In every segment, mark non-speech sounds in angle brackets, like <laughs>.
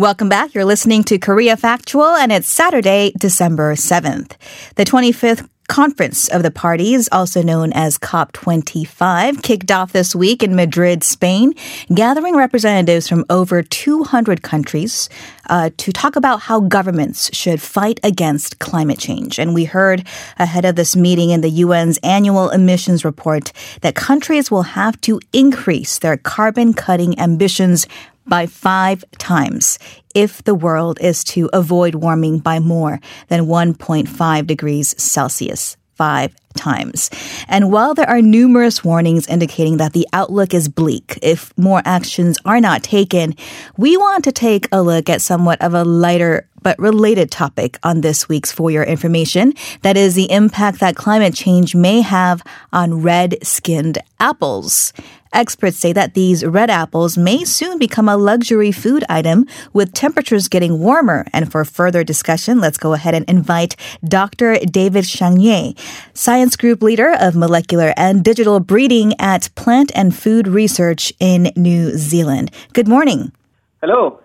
Welcome back. You're listening to Korea Factual, and it's Saturday, December 7th. The 25th Conference of the Parties, also known as COP25, kicked off this week in Madrid, Spain, gathering representatives from over 200 countries uh, to talk about how governments should fight against climate change. And we heard ahead of this meeting in the UN's annual emissions report that countries will have to increase their carbon cutting ambitions by five times if the world is to avoid warming by more than 1.5 degrees Celsius. Five times. And while there are numerous warnings indicating that the outlook is bleak if more actions are not taken, we want to take a look at somewhat of a lighter but related topic on this week's For Your Information. That is the impact that climate change may have on red skinned apples. Experts say that these red apples may soon become a luxury food item with temperatures getting warmer. And for further discussion, let's go ahead and invite Dr. David Chagné, Science Group Leader of Molecular and Digital Breeding at Plant and Food Research in New Zealand. Good morning. Hello.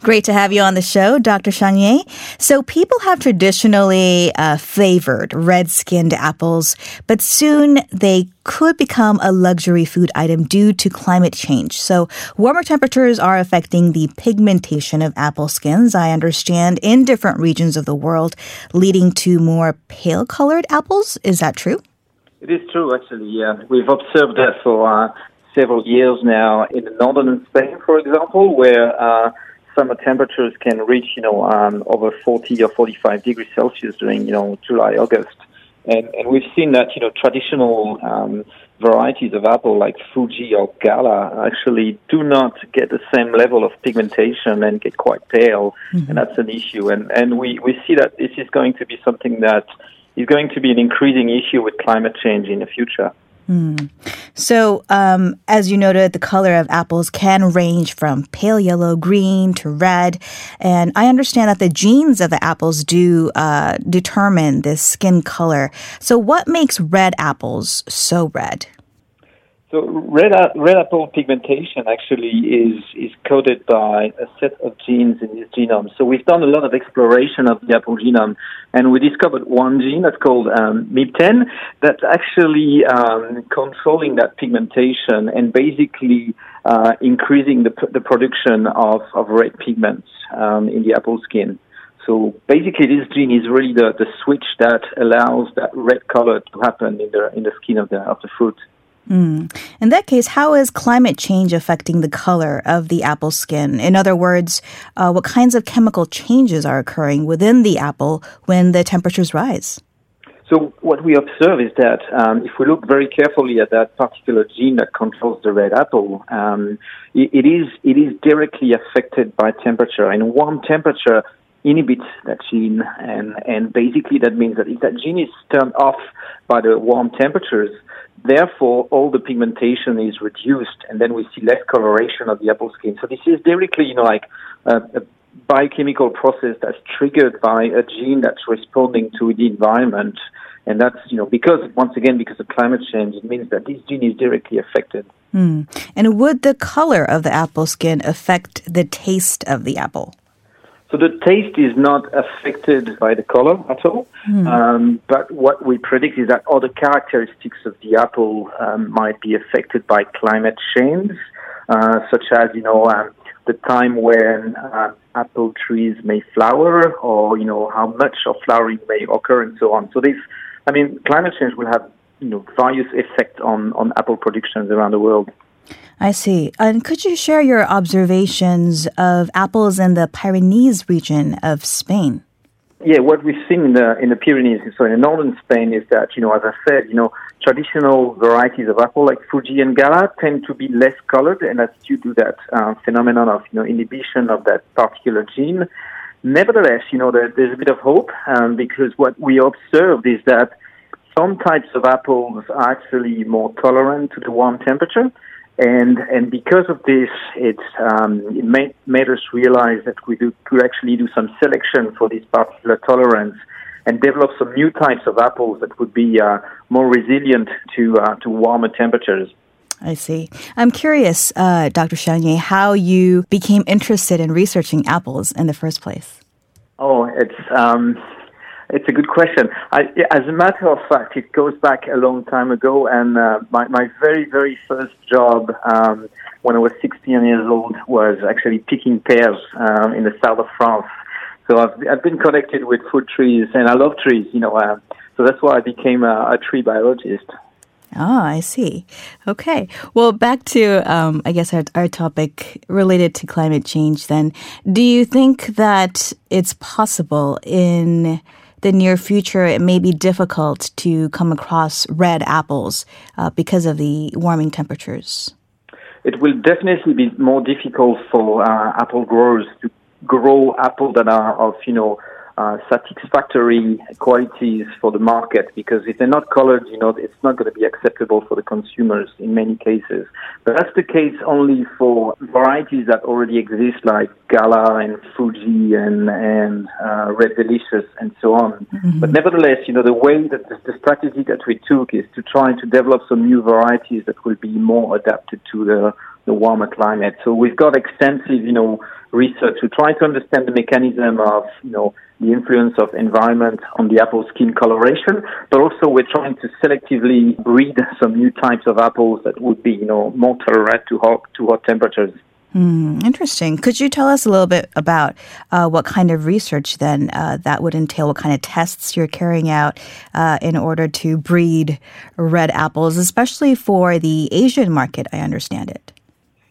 Great to have you on the show, Dr. Chagné. So, people have traditionally uh, favored red skinned apples, but soon they could become a luxury food item due to climate change. So, warmer temperatures are affecting the pigmentation of apple skins, I understand, in different regions of the world, leading to more pale colored apples. Is that true? It is true, actually. Yeah, we've observed that for uh, several years now in the northern Spain, for example, where uh, summer temperatures can reach, you know, um, over 40 or 45 degrees Celsius during, you know, July, August. And, and we've seen that, you know, traditional um, varieties of apple like Fuji or Gala actually do not get the same level of pigmentation and get quite pale. Mm-hmm. And that's an issue. And, and we, we see that this is going to be something that is going to be an increasing issue with climate change in the future. Mm. So, um, as you noted, the color of apples can range from pale yellow, green to red. And I understand that the genes of the apples do uh, determine this skin color. So, what makes red apples so red? So red, red apple pigmentation actually is, is coded by a set of genes in this genome. So we've done a lot of exploration of the apple genome, and we discovered one gene that's called um, MYB10 that's actually um, controlling that pigmentation and basically uh, increasing the, the production of, of red pigments um, in the apple skin. So basically, this gene is really the, the switch that allows that red color to happen in the in the skin of the of the fruit. Mm. In that case, how is climate change affecting the color of the apple skin? In other words, uh, what kinds of chemical changes are occurring within the apple when the temperatures rise? So what we observe is that um, if we look very carefully at that particular gene that controls the red apple, um, it, it is it is directly affected by temperature. And warm temperature inhibits that gene, and and basically that means that if that gene is turned off by the warm temperatures, Therefore, all the pigmentation is reduced, and then we see less coloration of the apple skin. So this is directly, you know, like a, a biochemical process that's triggered by a gene that's responding to the environment. And that's, you know, because, once again, because of climate change, it means that this gene is directly affected. Mm. And would the color of the apple skin affect the taste of the apple? So the taste is not affected by the color at all. Mm. Um, but what we predict is that other characteristics of the apple um, might be affected by climate change, uh, such as you know um, the time when uh, apple trees may flower, or you know how much of flowering may occur, and so on. So this, I mean, climate change will have you know various effects on on apple productions around the world. I see. And could you share your observations of apples in the Pyrenees region of Spain? Yeah, what we've seen in the in the Pyrenees, so in northern Spain, is that you know, as I said, you know, traditional varieties of apple like Fuji and Gala tend to be less colored, and that's due to that uh, phenomenon of you know inhibition of that particular gene. Nevertheless, you know, there, there's a bit of hope um, because what we observed is that some types of apples are actually more tolerant to the warm temperature. And and because of this, it um, it made, made us realize that we do, could actually do some selection for this particular tolerance and develop some new types of apples that would be uh, more resilient to uh, to warmer temperatures. I see. I'm curious, uh, Dr. Chagné, how you became interested in researching apples in the first place. Oh, it's um, it's a good question. I, as a matter of fact, it goes back a long time ago, and uh, my my very very first job um, when I was 16 years old was actually picking pears um, in the south of France. So I've I've been connected with fruit trees, and I love trees. You know, uh, so that's why I became a, a tree biologist. Oh, I see. Okay. Well, back to, um, I guess, our, our topic related to climate change then. Do you think that it's possible in the near future it may be difficult to come across red apples uh, because of the warming temperatures? It will definitely be more difficult for uh, apple growers to grow apples that are of, you know, uh, satisfactory qualities for the market because if they're not colored, you know, it's not going to be acceptable for the consumers in many cases. But that's the case only for varieties that already exist like Gala and Fuji and, and uh, Red Delicious and so on. Mm-hmm. But nevertheless, you know, the way that the, the strategy that we took is to try to develop some new varieties that will be more adapted to the the warmer climate. So we've got extensive, you know, research to try to understand the mechanism of, you know, the influence of environment on the apple skin coloration, but also we're trying to selectively breed some new types of apples that would be, you know, more tolerant to hot, to hot temperatures. Mm, interesting. Could you tell us a little bit about uh, what kind of research then uh, that would entail? What kind of tests you're carrying out uh, in order to breed red apples, especially for the Asian market? I understand it.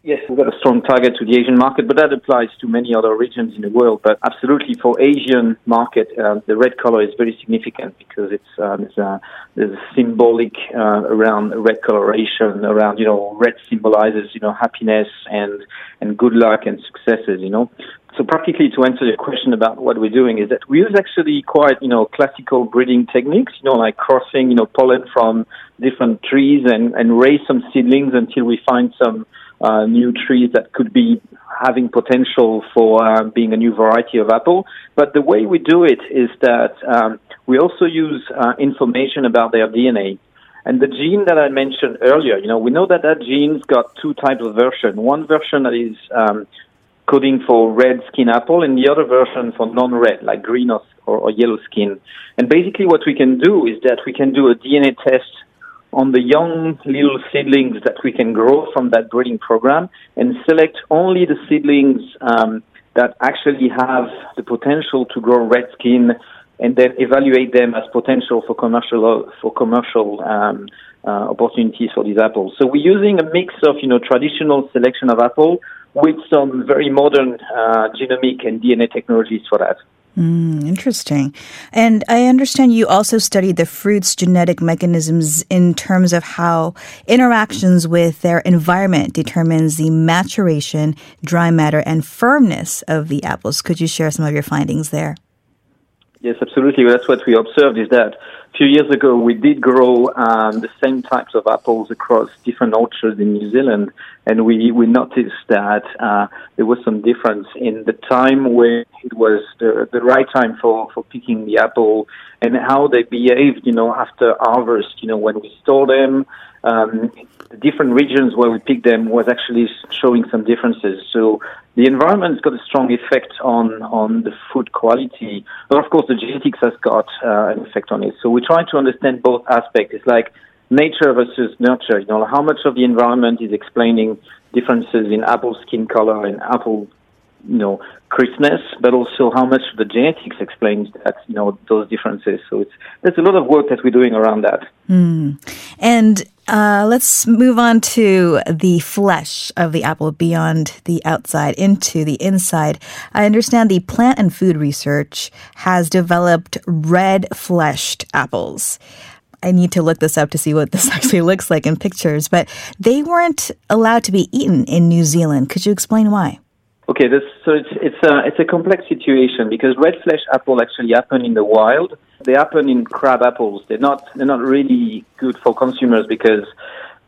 Yes, we've got a strong target to the Asian market, but that applies to many other regions in the world. But absolutely, for Asian market, uh, the red color is very significant because it's um, there's, a, there's a symbolic uh, around red coloration, around you know red symbolizes you know happiness and and good luck and successes. You know, so practically to answer your question about what we're doing is that we use actually quite, you know, classical breeding techniques, you know, like crossing, you know, pollen from different trees and, and raise some seedlings until we find some uh, new trees that could be having potential for uh, being a new variety of apple. But the way we do it is that um, we also use uh, information about their DNA. And the gene that I mentioned earlier, you know, we know that that gene's got two types of version. One version that is um, coding for red skin apple, and the other version for non-red, like green or, or, or yellow skin. And basically, what we can do is that we can do a DNA test on the young little seedlings that we can grow from that breeding program and select only the seedlings um, that actually have the potential to grow red skin and then evaluate them as potential for commercial for commercial um, uh, opportunities for these apples. So we're using a mix of you know traditional selection of apple with some very modern uh, genomic and DNA technologies for that. Mm, interesting. And I understand you also studied the fruit's genetic mechanisms in terms of how interactions with their environment determines the maturation, dry matter, and firmness of the apples. Could you share some of your findings there? Yes, absolutely. That's what we observed is that few years ago we did grow um, the same types of apples across different orchards in New Zealand, and we, we noticed that uh, there was some difference in the time where it was the, the right time for, for picking the apple and how they behaved, you know, after harvest, you know, when we store them, um, the different regions where we picked them was actually showing some differences. So the environment's got a strong effect on, on the food quality, but of course the genetics has got uh, an effect on it. So we try to understand both aspects. It's like nature versus nurture. You know, how much of the environment is explaining differences in apple skin color and apple you know crispness, but also how much the genetics explains that you know those differences. So it's there's a lot of work that we're doing around that. Mm. And uh, let's move on to the flesh of the apple beyond the outside into the inside. I understand the plant and food research has developed red fleshed apples. I need to look this up to see what this <laughs> actually looks like in pictures, but they weren't allowed to be eaten in New Zealand. Could you explain why? Okay, this, so it's it's a it's a complex situation because red flesh apple actually happen in the wild. They happen in crab apples. They're not they're not really good for consumers because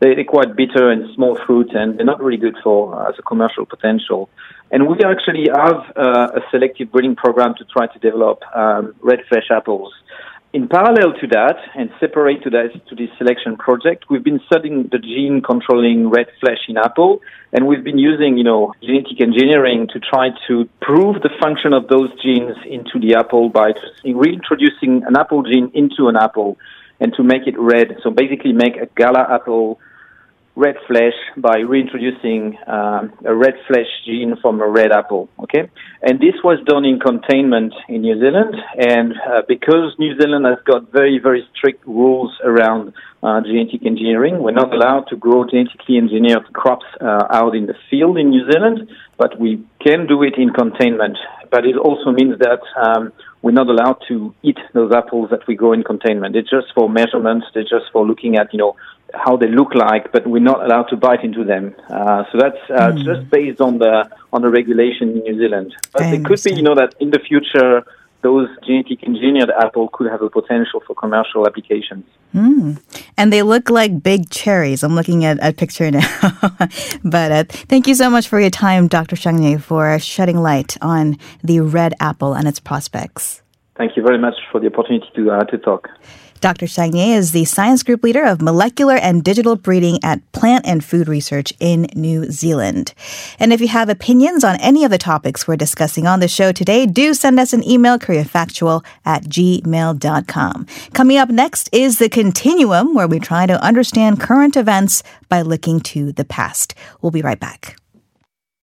they, they're quite bitter and small fruit, and they're not really good for uh, as a commercial potential. And we actually have uh, a selective breeding program to try to develop um, red flesh apples. In parallel to that, and separate to that to this selection project, we've been studying the gene controlling red flesh in apple, and we've been using, you know, genetic engineering to try to prove the function of those genes into the apple by reintroducing an apple gene into an apple and to make it red. So basically, make a gala apple red flesh by reintroducing um, a red flesh gene from a red apple. Okay, and this was done in containment in New Zealand, and uh, because New Zealand has got very very strict rules around uh, genetic engineering, we're not allowed to grow genetically engineered crops uh, out in the field in New Zealand, but we can do it in containment. But it also means that um, we're not allowed to eat those apples that we grow in containment. It's just for measurements. They're just for looking at, you know, how they look like, but we're not allowed to bite into them. Uh, so that's uh, mm. just based on the on the regulation in New Zealand. But it could be, you know, that in the future those genetic engineered apple could have a potential for commercial applications. Mm. And they look like big cherries. I'm looking at a picture now. <laughs> but uh, thank you so much for your time, Dr. Chagné, for shedding light on the red apple and its prospects. Thank you very much for the opportunity to, uh, to talk. Dr. Chagné is the science group leader of molecular and digital breeding at Plant and Food Research in New Zealand. And if you have opinions on any of the topics we're discussing on the show today, do send us an email, koreafactual at gmail.com. Coming up next is The Continuum, where we try to understand current events by looking to the past. We'll be right back.